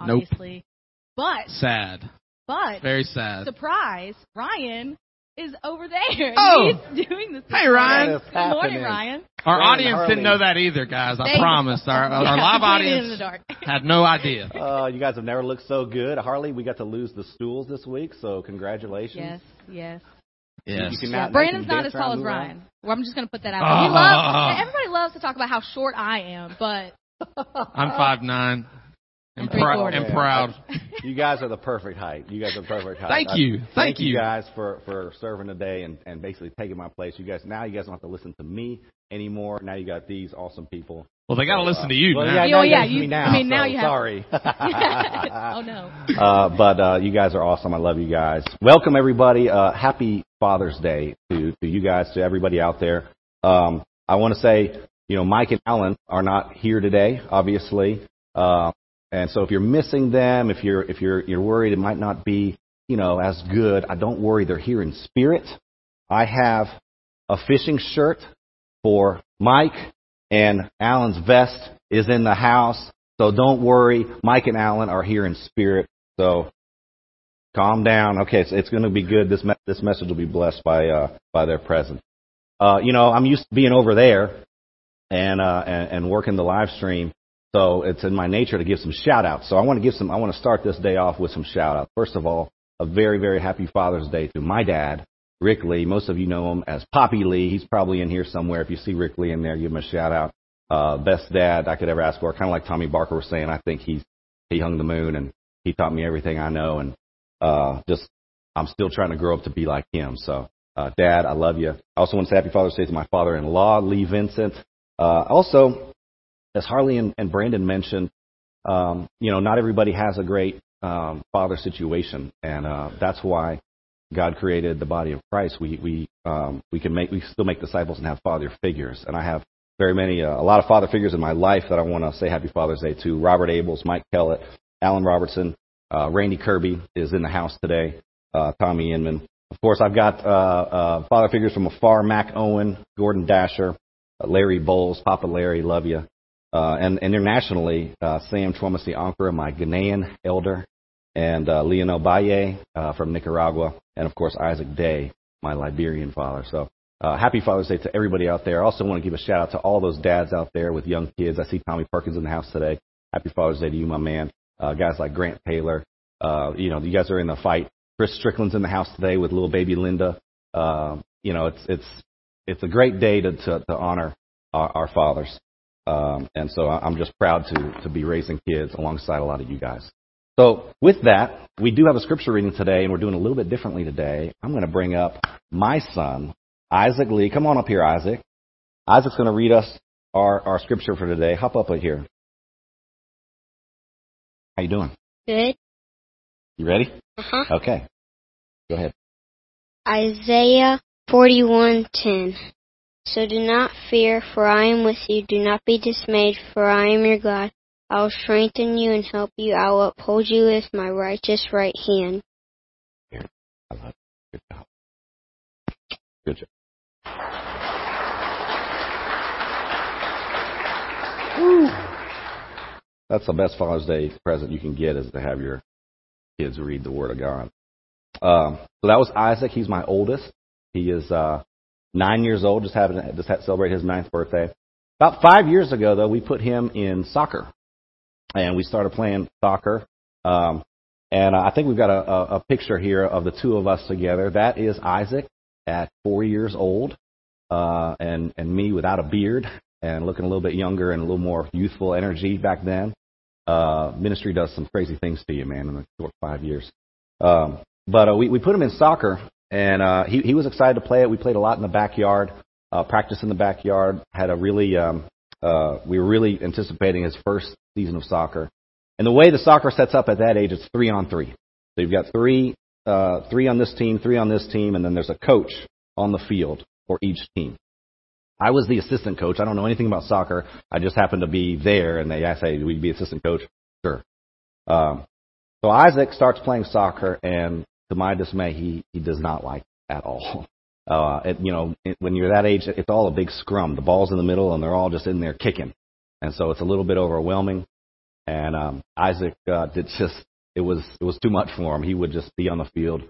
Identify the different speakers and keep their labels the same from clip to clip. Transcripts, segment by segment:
Speaker 1: Nope.
Speaker 2: obviously. But
Speaker 1: Sad.
Speaker 2: but
Speaker 1: Very sad.
Speaker 2: surprise, Ryan is over there.
Speaker 1: Oh.
Speaker 2: He's doing this.
Speaker 1: Hey, Ryan.
Speaker 3: What is
Speaker 2: Good morning. Ryan.
Speaker 1: Our
Speaker 3: Ryan
Speaker 1: audience
Speaker 3: Harley.
Speaker 1: didn't know that either, guys. I
Speaker 2: They-
Speaker 1: promise. Our, our live audience had no idea.
Speaker 3: Uh, you guys have never looked so good. Harley, we got to lose the stools this week, so congratulations.
Speaker 2: Yes, yes.
Speaker 1: Yes.
Speaker 3: You can
Speaker 2: Yeah,
Speaker 3: now- now
Speaker 2: Brandon's not as tall as. Ryan. Well, I'm just going to put that out there. He
Speaker 1: Ah.
Speaker 2: loves, everybody loves to talk about how short I am, but
Speaker 1: I'm five nine. And,
Speaker 2: And
Speaker 1: prou- and proud.
Speaker 3: You guys are the perfect height. You guys are the perfect height.
Speaker 1: Thank
Speaker 3: I-
Speaker 1: you. Thank
Speaker 3: you
Speaker 1: you.
Speaker 3: guys for, for serving today and, and basically taking my place. You guys now you guys don't have to listen to me anymore. Now you got these awesome people.
Speaker 1: Well, they got to
Speaker 3: So,
Speaker 1: listen
Speaker 3: uh,
Speaker 1: to you
Speaker 3: well,
Speaker 1: now.
Speaker 3: Yeah,
Speaker 2: Oh,
Speaker 3: now you
Speaker 2: yeah, you-
Speaker 3: me now.
Speaker 2: I mean, now
Speaker 3: so
Speaker 2: you have-
Speaker 3: sorry.
Speaker 2: oh no.
Speaker 3: uh, but uh, you guys are awesome. I love you guys. Welcome everybody. Uh, happy Father's Day to, to you guys, to everybody out there. Um, I want to say, you know, Mike and Alan are not here today, obviously. Uh, and so if you're missing them, if you're if you're you're worried it might not be, you know, as good, I don't worry. They're here in spirit. I have a fishing shirt for Mike, and Alan's vest is in the house. So don't worry. Mike and Alan are here in spirit. So calm down. Okay, so it's going to be good. This me- this message will be blessed by uh, by their presence. Uh, you know, I'm used to being over there and uh, and, and working the live stream. So it's in my nature to give some shout outs. So I want to give some. I want to start this day off with some shout outs. First of all, a very very happy Father's Day to my dad, Rick Lee. Most of you know him as Poppy Lee. He's probably in here somewhere. If you see Rick Lee in there, give him a shout out. Uh, best dad I could ever ask for. Kind of like Tommy Barker was saying. I think he's he hung the moon and he taught me everything I know. And uh, just I'm still trying to grow up to be like him. So, uh, Dad, I love you. I also want to say Happy Father's Day to my father-in-law, Lee Vincent. Uh, also, as Harley and, and Brandon mentioned, um, you know, not everybody has a great um, father situation, and uh, that's why God created the body of Christ. We we um, we can make we still make disciples and have father figures, and I have very many uh, a lot of father figures in my life that I want to say Happy Father's Day to. Robert Abels, Mike Kellett, Alan Robertson, uh, Randy Kirby is in the house today. Uh, Tommy Inman. Of course, I've got uh, uh, father figures from afar: Mac Owen, Gordon Dasher, uh, Larry Bowles, Papa Larry, love you. Uh, and, internationally, uh, Sam Twomasi Ankara, my Ghanaian elder, and uh, Leonel Baye uh, from Nicaragua, and of course Isaac Day, my Liberian father. So uh, happy Father's Day to everybody out there. I also want to give a shout out to all those dads out there with young kids. I see Tommy Perkins in the house today. Happy Father's Day to you, my man. Uh, guys like Grant Taylor. Uh, you know, you guys are in the fight. Chris Strickland's in the house today with little baby Linda. Uh, you know, it's it's it's a great day to to, to honor our, our fathers. Um, and so I'm just proud to to be raising kids alongside a lot of you guys. So with that, we do have a scripture reading today, and we're doing a little bit differently today. I'm going to bring up my son, Isaac Lee. Come on up here, Isaac. Isaac's going to read us our, our scripture for today. Hop up here. How you doing?
Speaker 4: Good.
Speaker 3: You ready?
Speaker 4: Uh-huh.
Speaker 3: Okay. Go ahead.
Speaker 4: Isaiah 41:10. So do not fear, for I am with you. Do not be dismayed, for I am your God. I will strengthen you and help you. I will uphold you with my righteous right hand.
Speaker 3: I love. Good job. Good job. Woo. That's the best Father's Day present you can get is to have your kids read the Word of God. Um, so that was Isaac. He's my oldest. He is uh, nine years old. Just having just had to celebrate his ninth birthday. About five years ago, though, we put him in soccer, and we started playing soccer. Um, and I think we've got a, a, a picture here of the two of us together. That is Isaac at four years old, uh, and and me without a beard and looking a little bit younger and a little more youthful energy back then. Uh, ministry does some crazy things to you, man, in the short five years. Um, but uh, we we put him in soccer, and uh, he he was excited to play it. We played a lot in the backyard, uh, practice in the backyard. Had a really um, uh, we were really anticipating his first season of soccer. And the way the soccer sets up at that age, it's three on three. So you've got three, uh, three on this team, three on this team, and then there's a coach on the field for each team. I was the assistant coach. I don't know anything about soccer. I just happened to be there, and they asked, "Hey, would you be assistant coach?" Sure. Um, so Isaac starts playing soccer, and to my dismay, he he does not like at all. Uh, it, you know, it, when you're that age, it's all a big scrum. The ball's in the middle, and they're all just in there kicking, and so it's a little bit overwhelming. and um, Isaac uh, did just it was it was too much for him. He would just be on the field,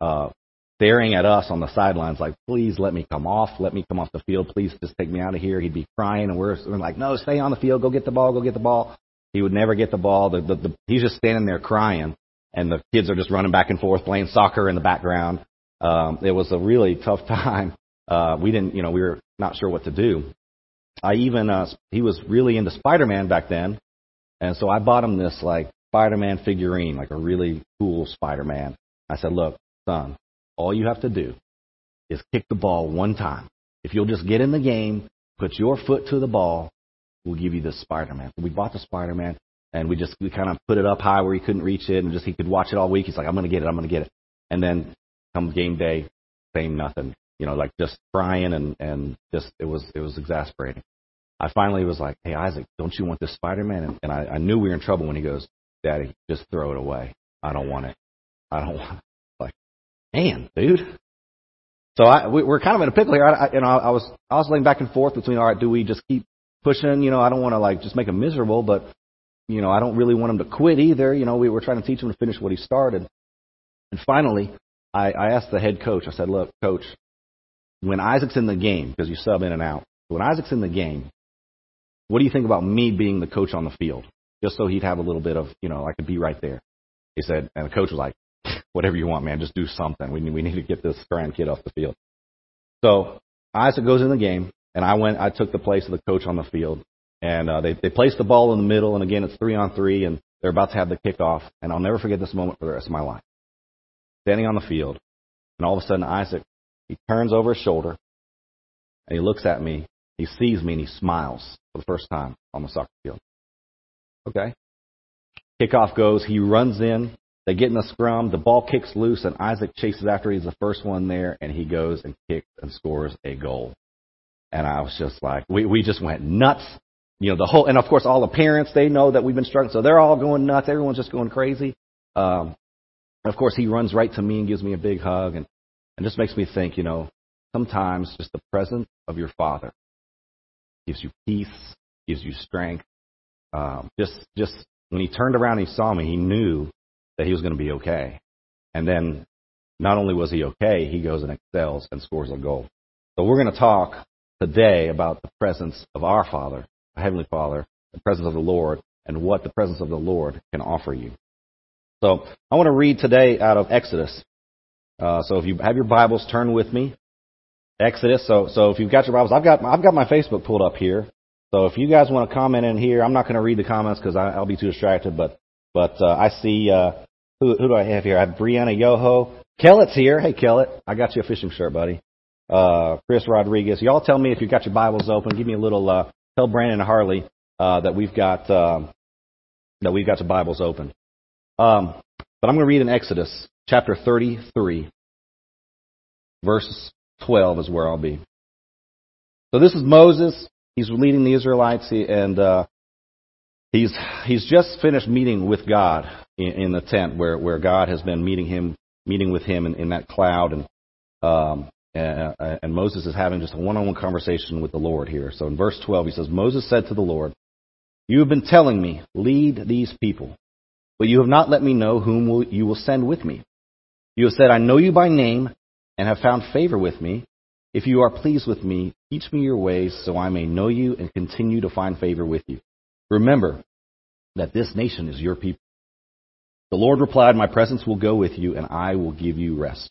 Speaker 3: uh, staring at us on the sidelines, like, "Please let me come off. Let me come off the field. Please just take me out of here." He'd be crying, and we're, we're like, "No, stay on the field. Go get the ball. Go get the ball." He would never get the ball. The, the, the, he's just standing there crying, and the kids are just running back and forth playing soccer in the background. Um, it was a really tough time. Uh, we didn't, you know, we were not sure what to do. I even, uh, he was really into Spider-Man back then, and so I bought him this like Spider-Man figurine, like a really cool Spider-Man. I said, look, son, all you have to do is kick the ball one time. If you'll just get in the game, put your foot to the ball, we'll give you this Spider-Man. We bought the Spider-Man and we just we kind of put it up high where he couldn't reach it and just he could watch it all week. He's like, I'm gonna get it, I'm gonna get it. And then come game day, same nothing. You know, like just crying and and just it was it was exasperating. I finally was like, Hey Isaac, don't you want this Spider-Man? And, and I, I knew we were in trouble when he goes, Daddy, just throw it away. I don't want it. I don't want. It. Like, man, dude. So I we, we're kind of in a pickle here. I, I, you know, i was I was oscillating back and forth between, all right, do we just keep pushing? You know, I don't want to like just make him miserable, but you know, I don't really want him to quit either. You know, we were trying to teach him to finish what he started. And finally, I, I asked the head coach. I said, "Look, coach, when Isaac's in the game, because you sub in and out, when Isaac's in the game, what do you think about me being the coach on the field, just so he'd have a little bit of, you know, I could be right there?" He said, and the coach was like, "Whatever you want, man. Just do something. We need, we need to get this grand kid off the field." So Isaac goes in the game, and I went. I took the place of the coach on the field, and uh, they they placed the ball in the middle, and again it's three on three, and they're about to have the kickoff, and I'll never forget this moment for the rest of my life. Standing on the field, and all of a sudden Isaac he turns over his shoulder, and he looks at me. He sees me and he smiles for the first time on the soccer field. Okay. Kickoff goes. He runs in. They get in the scrum. The ball kicks loose, and Isaac chases after. He's the first one there, and he goes and kicks and scores a goal. And I was just like, we we just went nuts you know, the whole, and of course all the parents, they know that we've been struggling, so they're all going nuts. Everyone's just going crazy. Um, of course he runs right to me and gives me a big hug and, and just makes me think, you know, sometimes just the presence of your father gives you peace, gives you strength. Um, just, just when he turned around and he saw me, he knew that he was going to be okay. And then not only was he okay, he goes and excels and scores a goal. So we're going to talk today about the presence of our Father Heavenly Father, the presence of the Lord, and what the presence of the Lord can offer you. So I want to read today out of Exodus. Uh, so if you have your Bibles, turn with me. Exodus. So so if you've got your Bibles, I've got I've got my Facebook pulled up here. So if you guys want to comment in here, I'm not going to read the comments because I'll be too distracted. But but uh, I see uh, who who do I have here? I have Brianna Yoho. Kellett's here. Hey Kellett, I got you a fishing shirt, buddy. Uh, Chris Rodriguez. Y'all tell me if you've got your Bibles open. Give me a little uh, tell Brandon and Harley uh, that we've got um, that we've got the Bibles open. Um, but I'm going to read in Exodus chapter 33, verse 12 is where I'll be. So this is Moses. He's leading the Israelites, and uh, he's he's just finished meeting with God in, in, the tent where where God has been meeting him, meeting with him in, in that cloud, and um, uh, and Moses is having just a one-on-one conversation with the Lord here. So in verse 12, he says, Moses said to the Lord, You have been telling me, lead these people, but you have not let me know whom will, you will send with me. You have said, I know you by name and have found favor with me. If you are pleased with me, teach me your ways so I may know you and continue to find favor with you. Remember that this nation is your people. The Lord replied, My presence will go with you and I will give you rest.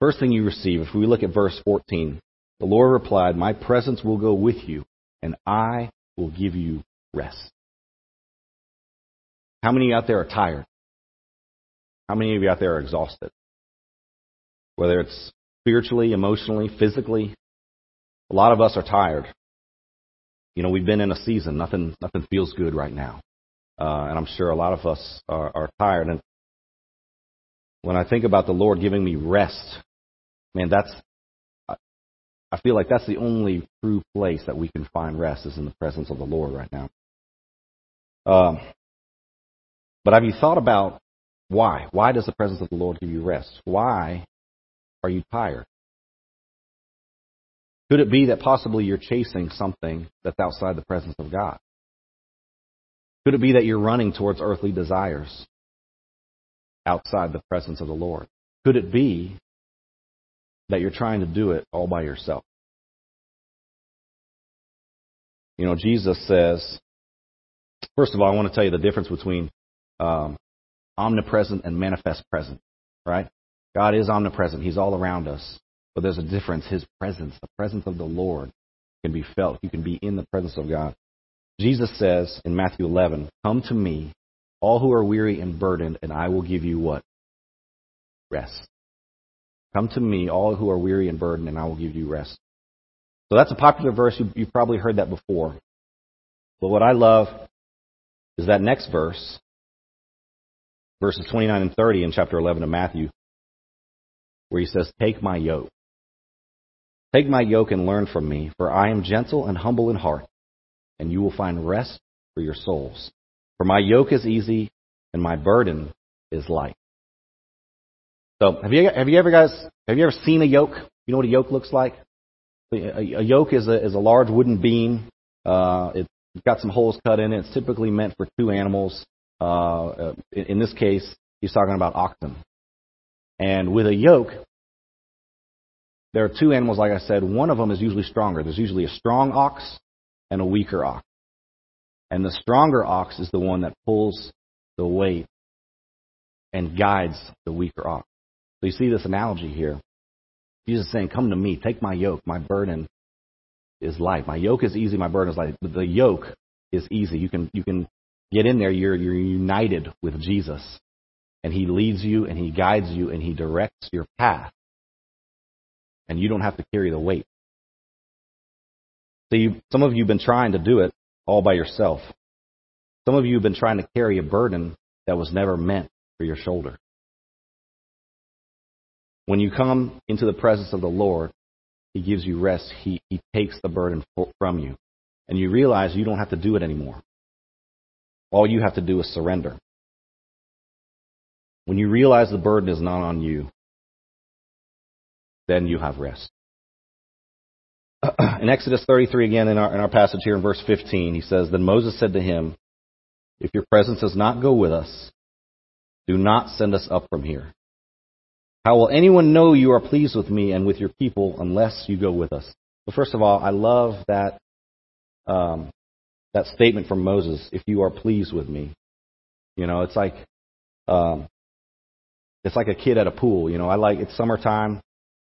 Speaker 3: First thing you receive, if we look at verse 14, the Lord replied, My presence will go with you, and I will give you rest. How many out there are tired? How many of you out there are exhausted? Whether it's spiritually, emotionally, physically, a lot of us are tired. You know, we've been in a season. Nothing, nothing feels good right now. uh, and I'm sure a lot of us are, are tired. And when I think about the Lord giving me rest, man, that's I feel like that's the only true place that we can find rest is in the presence of the Lord right now. Um, but have you thought about why? Why does the presence of the Lord give you rest? Why are you tired? Could it be that possibly you're chasing something that's outside the presence of God? Could it be that you're running towards earthly desires outside the presence of the Lord? Could it be that you're trying to do it all by yourself? You know, Jesus says, first of all, I want to tell you the difference between um, omnipresent and manifest present, right? God is omnipresent. He's all around us. But there's a difference. His presence, the presence of the Lord, can be felt. You can be in the presence of God. Jesus says in Matthew 11, Come to me, all who are weary and burdened, and I will give you what? Rest. Come to me, all who are weary and burdened, and I will give you rest. So that's a popular verse. You, you've probably heard that before. But what I love is that next verse, verses 29 and 30 in chapter 11 of Matthew, where he says, Take my yoke. Take my yoke and learn from me, for I am gentle and humble in heart, and you will find rest for your souls. For my yoke is easy and my burden is light. So, have you have you ever guys have you ever seen a yoke? You know what a yoke looks like? A, a yoke is a is a large wooden beam. Uh, it's got some holes cut in it. It's typically meant for two animals. Uh, in, in this case, he's talking about oxen. And with a yoke, there are two animals, like I said. One of them is usually stronger. There's usually a strong ox and a weaker ox. And the stronger ox is the one that pulls the weight and guides the weaker ox. So you see this analogy here. Jesus is saying, Come to me, take my yoke. My burden is light. My yoke is easy, my burden is light. The yoke is easy. You can you can get in there, you're you're united with Jesus. And he leads you and he guides you and he directs your path. And you don't have to carry the weight. See, some of you have been trying to do it all by yourself. Some of you have been trying to carry a burden that was never meant for your shoulder. When you come into the presence of the Lord, He gives you rest. He, he takes the burden from you. And you realize you don't have to do it anymore. All you have to do is surrender. When you realize the burden is not on you, then you have rest. in Exodus 33, again, in our, in our passage here in verse 15, he says, Then Moses said to him, If your presence does not go with us, do not send us up from here. How will anyone know you are pleased with me and with your people unless you go with us? Well, first of all, I love that um, that statement from Moses. If you are pleased with me, you know, it's like um, it's like a kid at a pool. You know, I like it's summertime.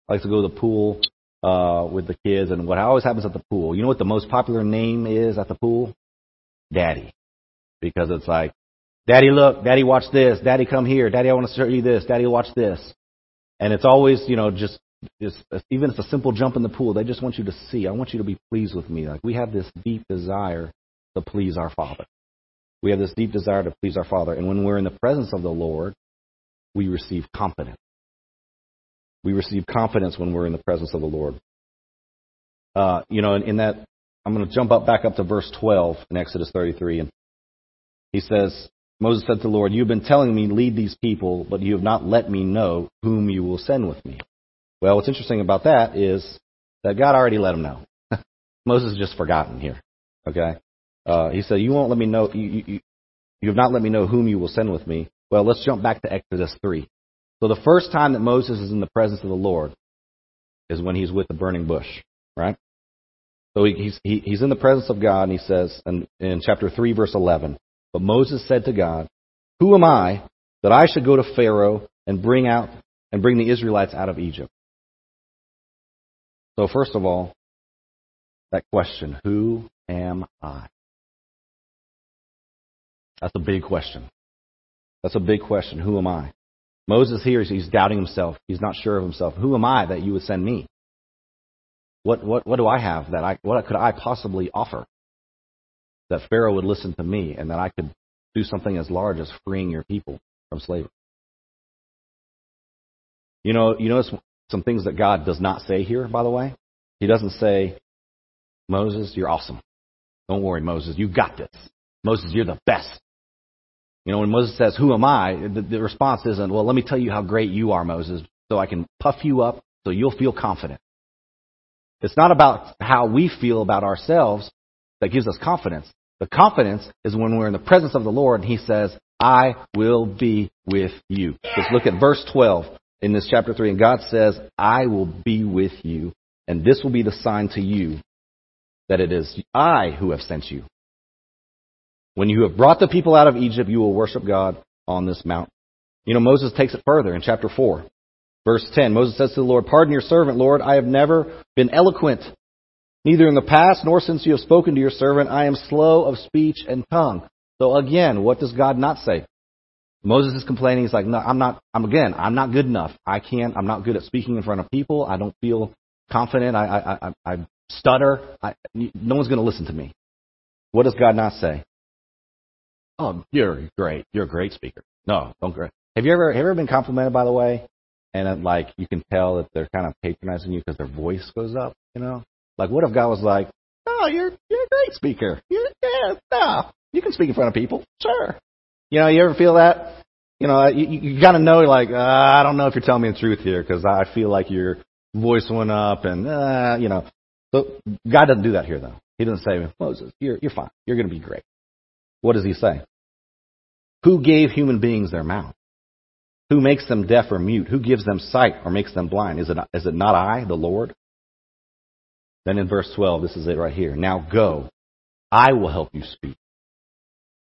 Speaker 3: I like to go to the pool uh, with the kids, and what always happens at the pool. You know what the most popular name is at the pool? Daddy, because it's like, Daddy, look, Daddy, watch this. Daddy, come here. Daddy, I want to show you this. Daddy, watch this. And it's always, you know, just, just even if it's a simple jump in the pool, they just want you to see. I want you to be pleased with me. Like we have this deep desire to please our Father. We have this deep desire to please our Father. And when we're in the presence of the Lord, we receive confidence. We receive confidence when we're in the presence of the Lord. Uh, you know, in, in that, I'm going to jump up back up to verse 12 in Exodus 33. And he says, Moses said to the Lord, You've been telling me, lead these people, but you have not let me know whom you will send with me. Well, what's interesting about that is that God already let him know. Moses has just forgotten here. Okay? Uh, he said, You won't let me know, you, you, you have not let me know whom you will send with me. Well, let's jump back to Exodus 3. So the first time that Moses is in the presence of the Lord is when he's with the burning bush, right? So he's, he, he's in the presence of God, and he says in, in chapter 3, verse 11, but Moses said to God, Who am I that I should go to Pharaoh and bring out and bring the Israelites out of Egypt? So first of all, that question, who am I? That's a big question. That's a big question. Who am I? Moses here, he's doubting himself. He's not sure of himself. Who am I that you would send me? What, what, what do I have that I, what could I possibly offer? That Pharaoh would listen to me and that I could do something as large as freeing your people from slavery. You know, you notice some things that God does not say here, by the way. He doesn't say, Moses, you're awesome. Don't worry, Moses, you got this. Moses, you're the best. You know, when Moses says, Who am I? The, the response isn't, Well, let me tell you how great you are, Moses, so I can puff you up so you'll feel confident. It's not about how we feel about ourselves that gives us confidence. The confidence is when we're in the presence of the Lord and He says, I will be with you. Let's look at verse 12 in this chapter 3. And God says, I will be with you, and this will be the sign to you that it is I who have sent you. When you have brought the people out of Egypt, you will worship God on this mountain. You know, Moses takes it further in chapter 4. Verse 10, Moses says to the Lord, Pardon your servant, Lord, I have never been eloquent, neither in the past nor since you have spoken to your servant. I am slow of speech and tongue. So again, what does God not say? Moses is complaining. He's like, no, I'm not, I'm again, I'm not good enough. I can't, I'm not good at speaking in front of people. I don't feel confident. I, I, I, I stutter. I, no one's going to listen to me. What does God not say? Oh, you're great. You're a great speaker. No, don't great. Have you ever, have you ever been complimented, by the way? And it, like, you can tell that they're kind of patronizing you because their voice goes up, you know? Like, what if God was like, oh, you're, you're a great speaker. You're, yeah, no, you can speak in front of people. Sure. You know, you ever feel that? You know, you, you got to know, like, uh, I don't know if you're telling me the truth here because I feel like your voice went up and, uh, you know. So God doesn't do that here, though. He doesn't say, Moses, you're, you're fine. You're going to be great. What does he say? Who gave human beings their mouth? Who makes them deaf or mute? Who gives them sight or makes them blind? Is it, is it not I, the Lord? Then in verse 12, this is it right here. Now go. I will help you speak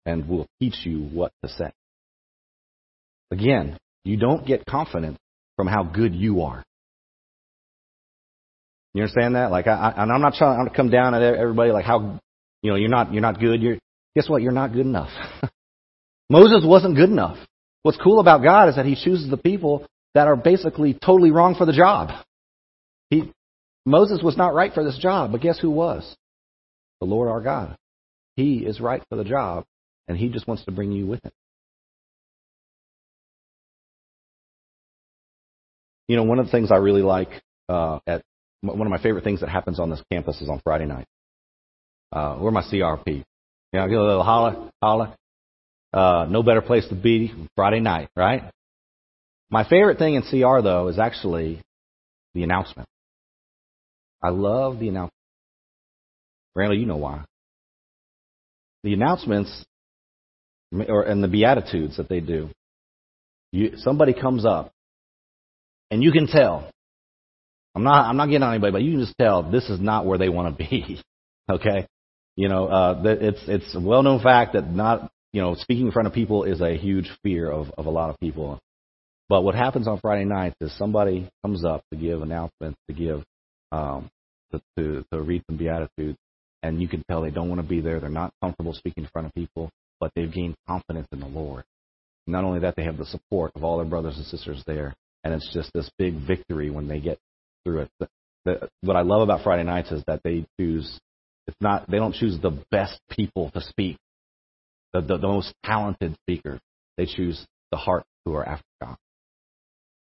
Speaker 3: and will teach you what to say. Again, you don't get confidence from how good you are. You understand that? Like, I, I, and I'm not trying to come down at everybody like how, you know, you're not, you're not good. You're, guess what? You're not good enough. Moses wasn't good enough. What's cool about God is that He chooses the people that are basically totally wrong for the job. Moses was not right for this job, but guess who was? The Lord our God. He is right for the job, and He just wants to bring you with Him. You know, one of the things I really like uh, at one of my favorite things that happens on this campus is on Friday night. Uh, we're my CRP. You know, get a little holla, holla. Uh, no better place to be Friday night, right? My favorite thing in CR though is actually the announcement. I love the announcements. Randall, you know why. The announcements or and the beatitudes that they do. You, somebody comes up and you can tell. I'm not I'm not getting on anybody, but you can just tell this is not where they want to be. okay? You know, uh, it's it's a well known fact that not you know, speaking in front of people is a huge fear of, of a lot of people. But what happens on Friday nights is somebody comes up to give announcements, to give, um, to, to, to read some beatitudes, and you can tell they don't want to be there. They're not comfortable speaking in front of people, but they've gained confidence in the Lord. Not only that, they have the support of all their brothers and sisters there, and it's just this big victory when they get through it. The, the, what I love about Friday nights is that they choose. It's not. They don't choose the best people to speak the, the, the most talented speaker. They choose the heart who are after God.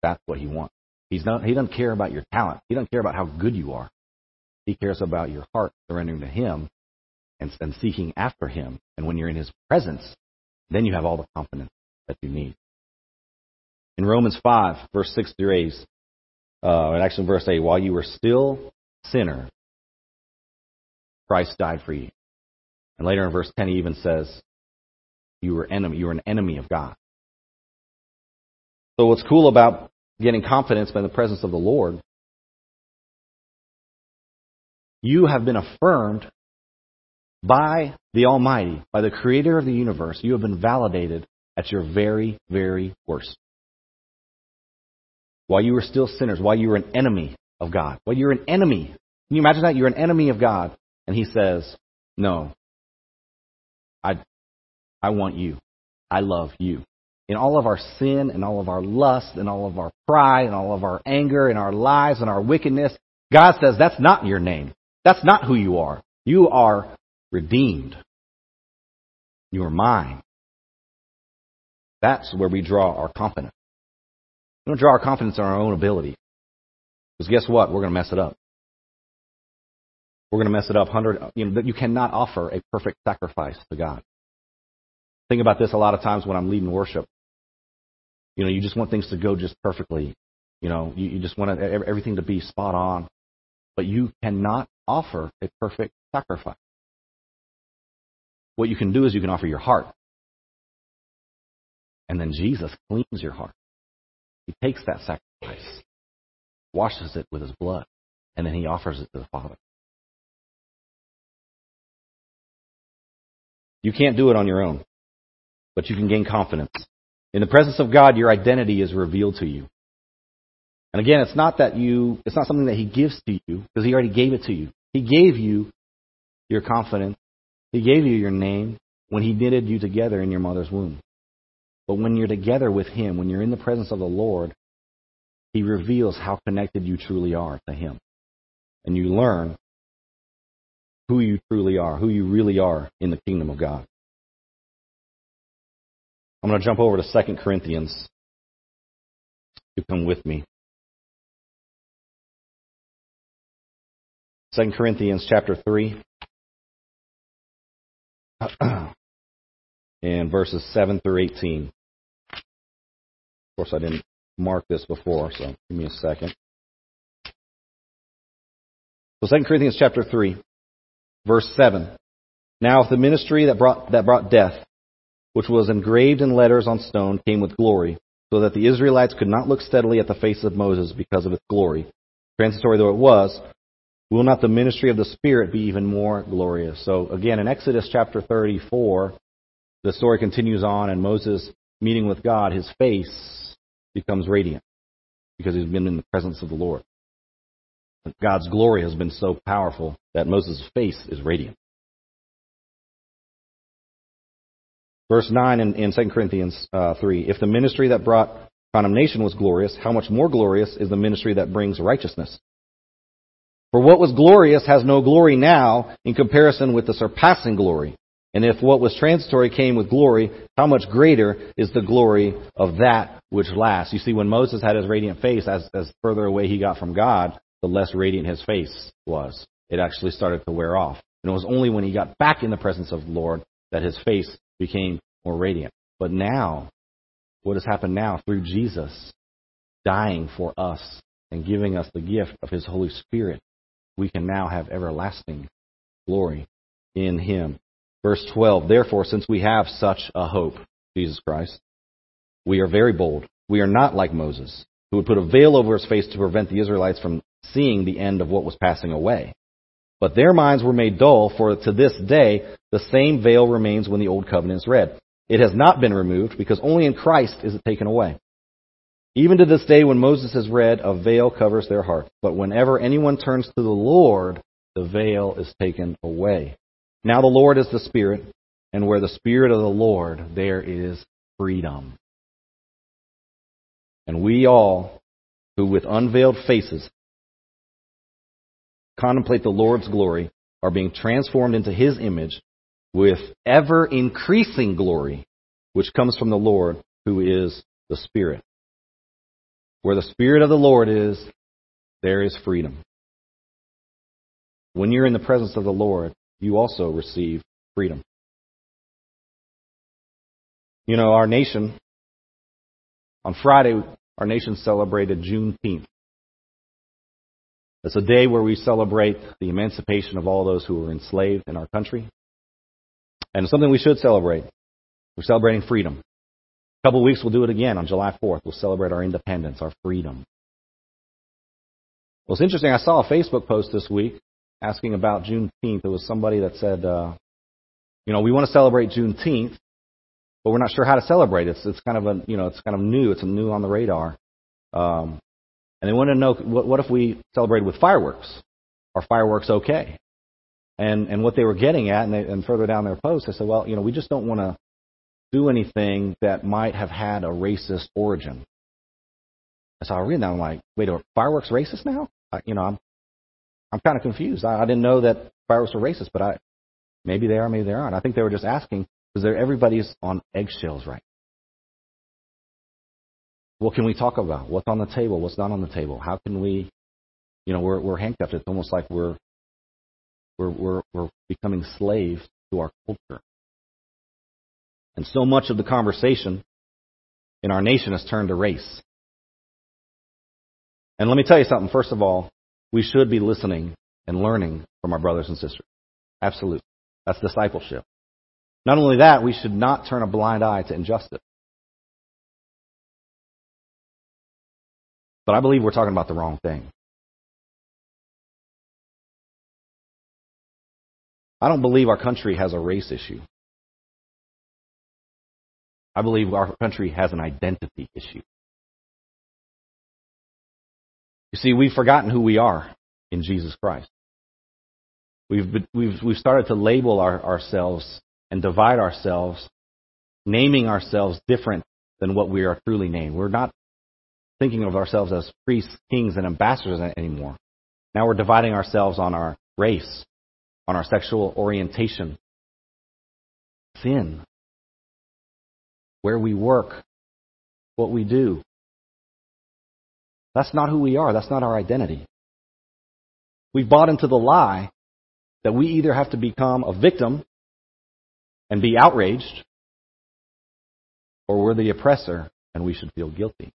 Speaker 3: That's what he wants. He's not, he doesn't care about your talent. He doesn't care about how good you are. He cares about your heart surrendering to him and, and seeking after him. And when you're in his presence, then you have all the confidence that you need. In Romans 5, verse 6 through 8, uh, and actually verse 8, while you were still sinner, Christ died for you. And later in verse 10, he even says, you were enemy. You were an enemy of God. So what's cool about getting confidence by the presence of the Lord? You have been affirmed by the Almighty, by the Creator of the universe. You have been validated at your very, very worst. While you were still sinners, while you were an enemy of God, while you're an enemy. Can you imagine that? You're an enemy of God. And He says, No, I, I want you. I love you. In all of our sin and all of our lust and all of our pride and all of our anger and our lies and our wickedness, God says that's not your name. That's not who you are. You are redeemed. You are mine. That's where we draw our confidence. We don't draw our confidence in our own ability. Because guess what? We're going to mess it up. We're going to mess it up. Hundred, you know, you cannot offer a perfect sacrifice to God. Think about this a lot of times when I'm leading worship. You know, you just want things to go just perfectly. You know, you, you just want everything to be spot on. But you cannot offer a perfect sacrifice. What you can do is you can offer your heart. And then Jesus cleans your heart. He takes that sacrifice, washes it with his blood, and then he offers it to the Father. You can't do it on your own, but you can gain confidence. In the presence of God, your identity is revealed to you. And again, it's not that you, it's not something that He gives to you, because He already gave it to you. He gave you your confidence. He gave you your name when He knitted you together in your mother's womb. But when you're together with Him, when you're in the presence of the Lord, He reveals how connected you truly are to Him. And you learn who you truly are, who you really are in the kingdom of God. I'm going to jump over to 2 Corinthians. You come with me. 2 Corinthians chapter 3 and verses 7 through 18. Of course, I didn't mark this before, so give me a second. So 2 Corinthians chapter 3, verse 7. Now if the ministry that brought, that brought death, which was engraved in letters on stone, came with glory, so that the Israelites could not look steadily at the face of Moses because of its glory, transitory though it was, will not the ministry of the Spirit be even more glorious? So again, in Exodus chapter 34, the story continues on, and Moses meeting with God, his face becomes radiant because he's been in the presence of the Lord. God's glory has been so powerful that Moses' face is radiant. Verse 9 in, in 2 Corinthians uh, 3 If the ministry that brought condemnation was glorious, how much more glorious is the ministry that brings righteousness? For what was glorious has no glory now in comparison with the surpassing glory. And if what was transitory came with glory, how much greater is the glory of that which lasts? You see, when Moses had his radiant face, as, as further away he got from God, the less radiant his face was. It actually started to wear off. And it was only when he got back in the presence of the Lord that his face became more radiant. But now, what has happened now through Jesus dying for us and giving us the gift of his Holy Spirit, we can now have everlasting glory in him. Verse 12, therefore, since we have such a hope, Jesus Christ, we are very bold. We are not like Moses, who would put a veil over his face to prevent the Israelites from seeing the end of what was passing away. But their minds were made dull, for to this day the same veil remains when the old covenant is read. It has not been removed, because only in Christ is it taken away. Even to this day, when Moses is read, a veil covers their heart. But whenever anyone turns to the Lord, the veil is taken away. Now the Lord is the Spirit, and where the Spirit of the Lord, there is freedom. And we all, who with unveiled faces contemplate the Lord's glory, are being transformed into His image with ever increasing glory, which comes from the Lord, who is the Spirit. Where the Spirit of the Lord is, there is freedom. When you're in the presence of the Lord, you also receive freedom. You know, our nation, on Friday, our nation celebrated Juneteenth. It's a day where we celebrate the emancipation of all those who were enslaved in our country. And it's something we should celebrate. We're celebrating freedom. A couple of weeks we'll do it again on July 4th. We'll celebrate our independence, our freedom. Well, it's interesting. I saw a Facebook post this week asking about Juneteenth. It was somebody that said, uh, you know, we want to celebrate Juneteenth, but we're not sure how to celebrate. It's it's kind of a you know it's kind of new. It's new on the radar. Um, and they wanted to know what, what if we celebrated with fireworks? Are fireworks okay? And and what they were getting at, and, they, and further down their post, they said, well, you know, we just don't want to do anything that might have had a racist origin. And so I read that, I'm like, wait, are fireworks racist now? I, you know, I'm I'm kind of confused. I, I didn't know that fireworks were racist, but I maybe they are, maybe they aren't. I think they were just asking because everybody's on eggshells right what can we talk about? What's on the table? What's not on the table? How can we, you know, we're, we're handcuffed. It's almost like we're, we're, we're, we're becoming slaves to our culture. And so much of the conversation in our nation has turned to race. And let me tell you something. First of all, we should be listening and learning from our brothers and sisters. Absolutely. That's discipleship. Not only that, we should not turn a blind eye to injustice. But I believe we're talking about the wrong thing. I don't believe our country has a race issue. I believe our country has an identity issue. You see, we've forgotten who we are in Jesus Christ. We've, we've, we've started to label our, ourselves and divide ourselves, naming ourselves different than what we are truly named. We're not thinking of ourselves as priests, kings, and ambassadors anymore. Now we're dividing ourselves on our race, on our sexual orientation, sin, where we work, what we do. That's not who we are. That's not our identity. We've bought into the lie that we either have to become a victim and be outraged, or we're the oppressor and we should feel guilty.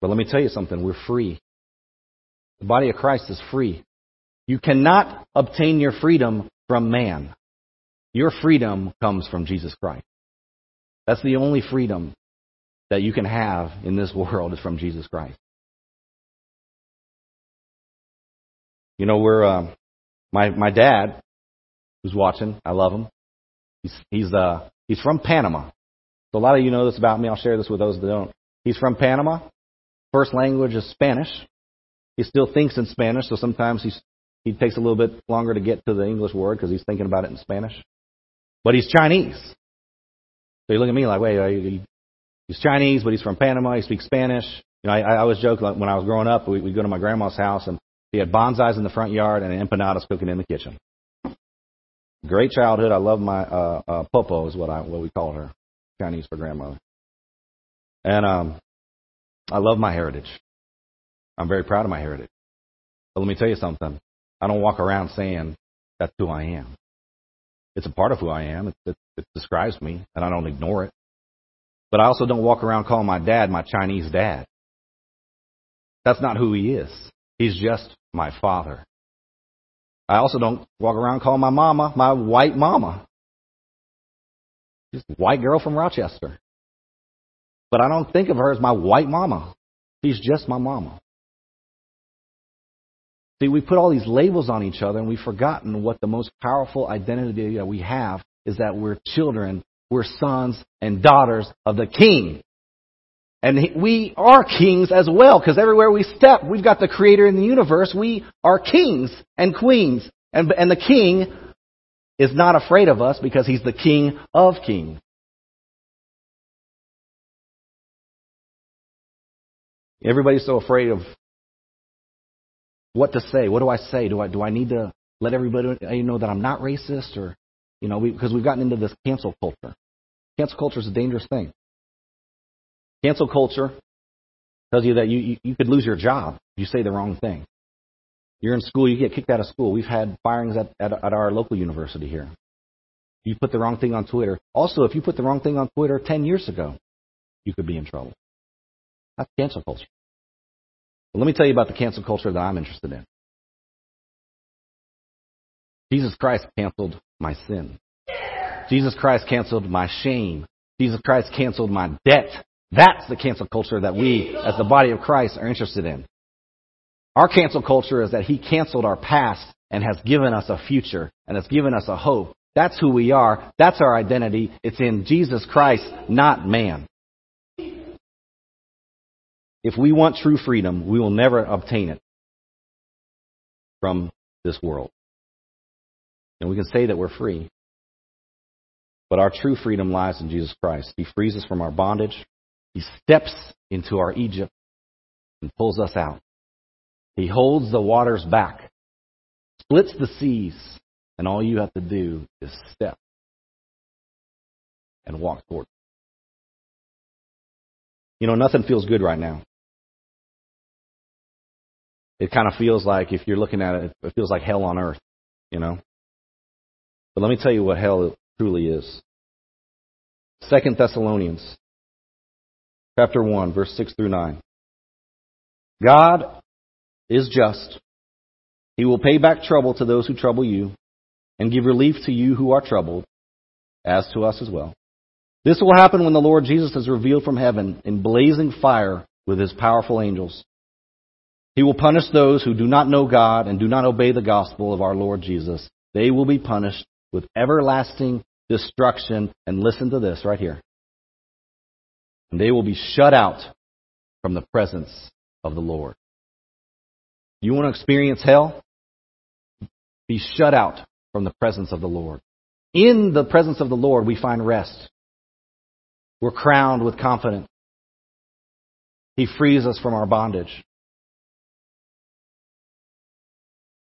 Speaker 3: But let me tell you something we're free. The body of Christ is free. You cannot obtain your freedom from man. Your freedom comes from Jesus Christ. That's the only freedom that you can have in this world is from Jesus Christ. You know, we're uh, my my dad, who's watching. I love him. He's he's uh he's from Panama. So a lot of you know this about me. I'll share this with those that don't. He's from Panama. First language is Spanish. He still thinks in Spanish, so sometimes he's he takes a little bit longer to get to the English word because he's thinking about it in Spanish. But he's Chinese. So you look at me like, wait, he's Chinese, but he's from Panama. He speaks Spanish. You know, I, I always joke like when I was growing up, we, we'd go to my grandma's house and he had bonsais in the front yard and empanadas cooking in the kitchen. Great childhood. I love my uh, uh, popo is what I what we call her, Chinese for grandmother. And um, I love my heritage. I'm very proud of my heritage. But let me tell you something. I don't walk around saying that's who I am. It's a part of who I am. It, it, it describes me, and I don't ignore it. But I also don't walk around calling my dad my Chinese dad. That's not who he is. He's just my father. I also don't walk around calling my mama my white mama. A white girl from Rochester. But I don't think of her as my white mama. She's just my mama. See, we put all these labels on each other and we've forgotten what the most powerful identity that we have is that we're children, we're sons and daughters of the King. And we are kings as well, because everywhere we step, we've got the creator in the universe. We are kings and queens. And, and the king is not afraid of us because he's the king of kings. Everybody's so afraid of what to say. What do I say? Do I do I need to let everybody know that I'm not racist, or you know, we, because we've gotten into this cancel culture. Cancel culture is a dangerous thing. Cancel culture tells you that you, you, you could lose your job if you say the wrong thing. You're in school, you get kicked out of school. We've had firings at, at, at our local university here. You put the wrong thing on Twitter. Also, if you put the wrong thing on Twitter 10 years ago, you could be in trouble. That's cancel culture. But let me tell you about the cancel culture that I'm interested in. Jesus Christ canceled my sin. Jesus Christ canceled my shame. Jesus Christ canceled my debt. That's the cancel culture that we, as the body of Christ, are interested in. Our cancel culture is that He canceled our past and has given us a future and has given us a hope. That's who we are. That's our identity. It's in Jesus Christ, not man. If we want true freedom, we will never obtain it from this world. And we can say that we're free. But our true freedom lies in Jesus Christ. He frees us from our bondage. He steps into our Egypt and pulls us out. He holds the waters back, splits the seas, and all you have to do is step. and walk toward. You know, nothing feels good right now. It kind of feels like, if you're looking at it, it feels like hell on earth, you know? But let me tell you what hell truly is. Second Thessalonians, chapter 1, verse 6 through 9. God is just. He will pay back trouble to those who trouble you and give relief to you who are troubled, as to us as well. This will happen when the Lord Jesus is revealed from heaven in blazing fire with his powerful angels. He will punish those who do not know God and do not obey the gospel of our Lord Jesus. They will be punished with everlasting destruction. And listen to this right here. And they will be shut out from the presence of the Lord. You want to experience hell? Be shut out from the presence of the Lord. In the presence of the Lord, we find rest. We're crowned with confidence. He frees us from our bondage.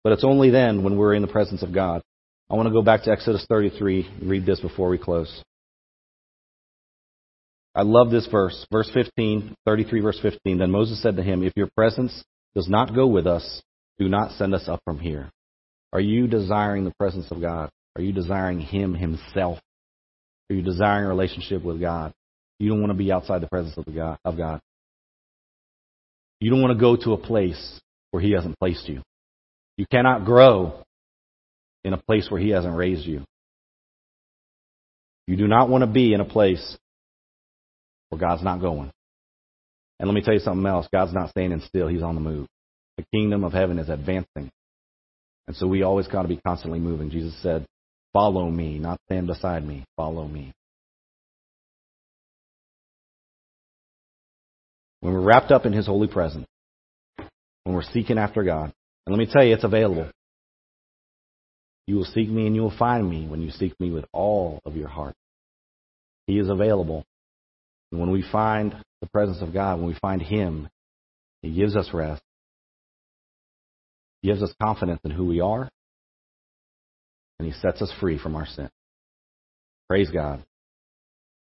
Speaker 3: But it's only then when we're in the presence of God. I want to go back to Exodus 33 read this before we close. I love this verse. Verse 15, 33 verse 15. Then Moses said to him, If your presence does not go with us, do not send us up from here. Are you desiring the presence of God? Are you desiring Him Himself? Are you desiring a relationship with God? You don't want to be outside the presence of, the God, of God. You don't want to go to a place where He hasn't placed you. You cannot grow in a place where He hasn't raised you. You do not want to be in a place where God's not going. And let me tell you something else God's not standing still, He's on the move. The kingdom of heaven is advancing. And so we always got to be constantly moving. Jesus said, Follow me, not stand beside me. Follow me. When we're wrapped up in His holy presence, when we're seeking after God, and let me tell you, it's available. You will seek me and you will find me when you seek me with all of your heart. He is available. And when we find the presence of God, when we find Him, He gives us rest. He gives us confidence in who we are. And He sets us free from our sin. Praise God.